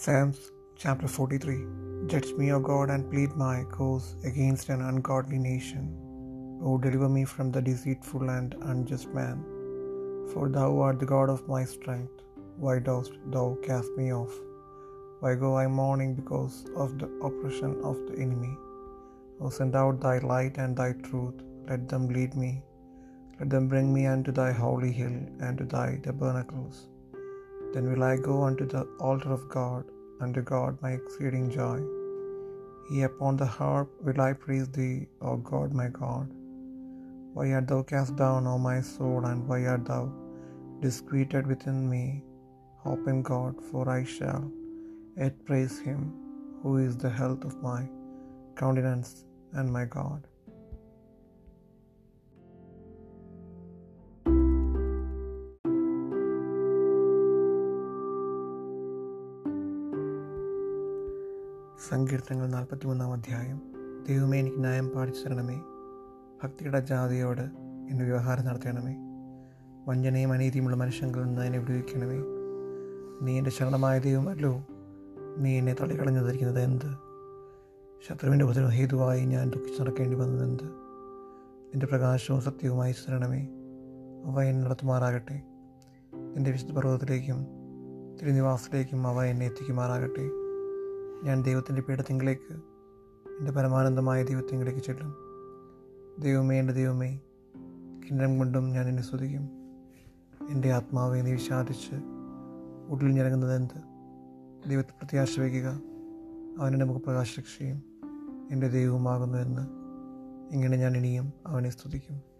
Psalms chapter 43 Judge me, O God, and plead my cause against an ungodly nation. O deliver me from the deceitful and unjust man. For thou art the God of my strength. Why dost thou cast me off? Why go I mourning because of the oppression of the enemy? O send out thy light and thy truth. Let them lead me. Let them bring me unto thy holy hill and to thy tabernacles. Then will I go unto the altar of God, unto God my exceeding joy. Yea, upon the harp will I praise thee, O God my God. Why art thou cast down, O my soul, and why art thou disquieted within me? Hope in God, for I shall yet praise him, who is the health of my countenance and my God. സങ്കീർത്തനങ്ങൾ നാൽപ്പത്തിമൂന്നാം അധ്യായം. ദൈവമേ എനിക്ക് ന്യായം പാടിച്ചു തരണമേ. ഭക്തിയുടെ ജാതിയോട് എന്നെ വ്യവഹാരം നടത്തണമേ. വഞ്ചനയും അനീതിയുമുള്ള മനുഷ്യങ്ങളിൽ നിന്ന് എന്നെ വിടുവിക്കണമേ. നീ എന്റെ ശരണമായ ദൈവമല്ലോ. നീ എന്നെ തള്ളിക്കളഞ്ഞതിരിക്കുന്നത് എന്ത്? ശത്രുവിന്റെ ഉപദ്രവ ഹേതുവായി ഞാൻ ദുഃഖിച്ച് നടക്കേണ്ടി വന്നത് എന്ത്? നിന്റെ പ്രകാശവും സത്യവുമായി തരണമേ. അവ എന്നെ നടത്തുമാറാകട്ടെ. നിന്റെ വിശുദ്ധ പർവതത്തിലേക്കും തിരുനിവാസത്തിലേക്കും അവ എന്നെ എത്തിക്കുമാറാകട്ടെ. ഞാൻ ദൈവത്തിന്റെ പീഠത്തിങ്കിലേക്ക് എന്റെ പരമാനന്ദമായ ദൈവത്തിങ്കിലേക്ക് ചെല്ലും. ദൈവമേ എന്റെ ദൈവമേ കിണ്ണം കൊണ്ടും ഞാൻ എന്നെ സ്തുതിക്കും. എന്റെ ആത്മാവെ നീ വിഷാദിച്ച് ഉള്ളിൽ ഞരങ്ങുന്നത് എന്ത്? ദൈവത്തെ പ്രത്യാശ വയ്ക്കുക അവനെ നമുക്ക് പ്രകാശരക്ഷയും എന്റെ ദൈവവുമാകുന്നു എന്ന് ഇങ്ങനെ ഞാൻ ഇനിയും അവനെ സ്തുതിക്കും.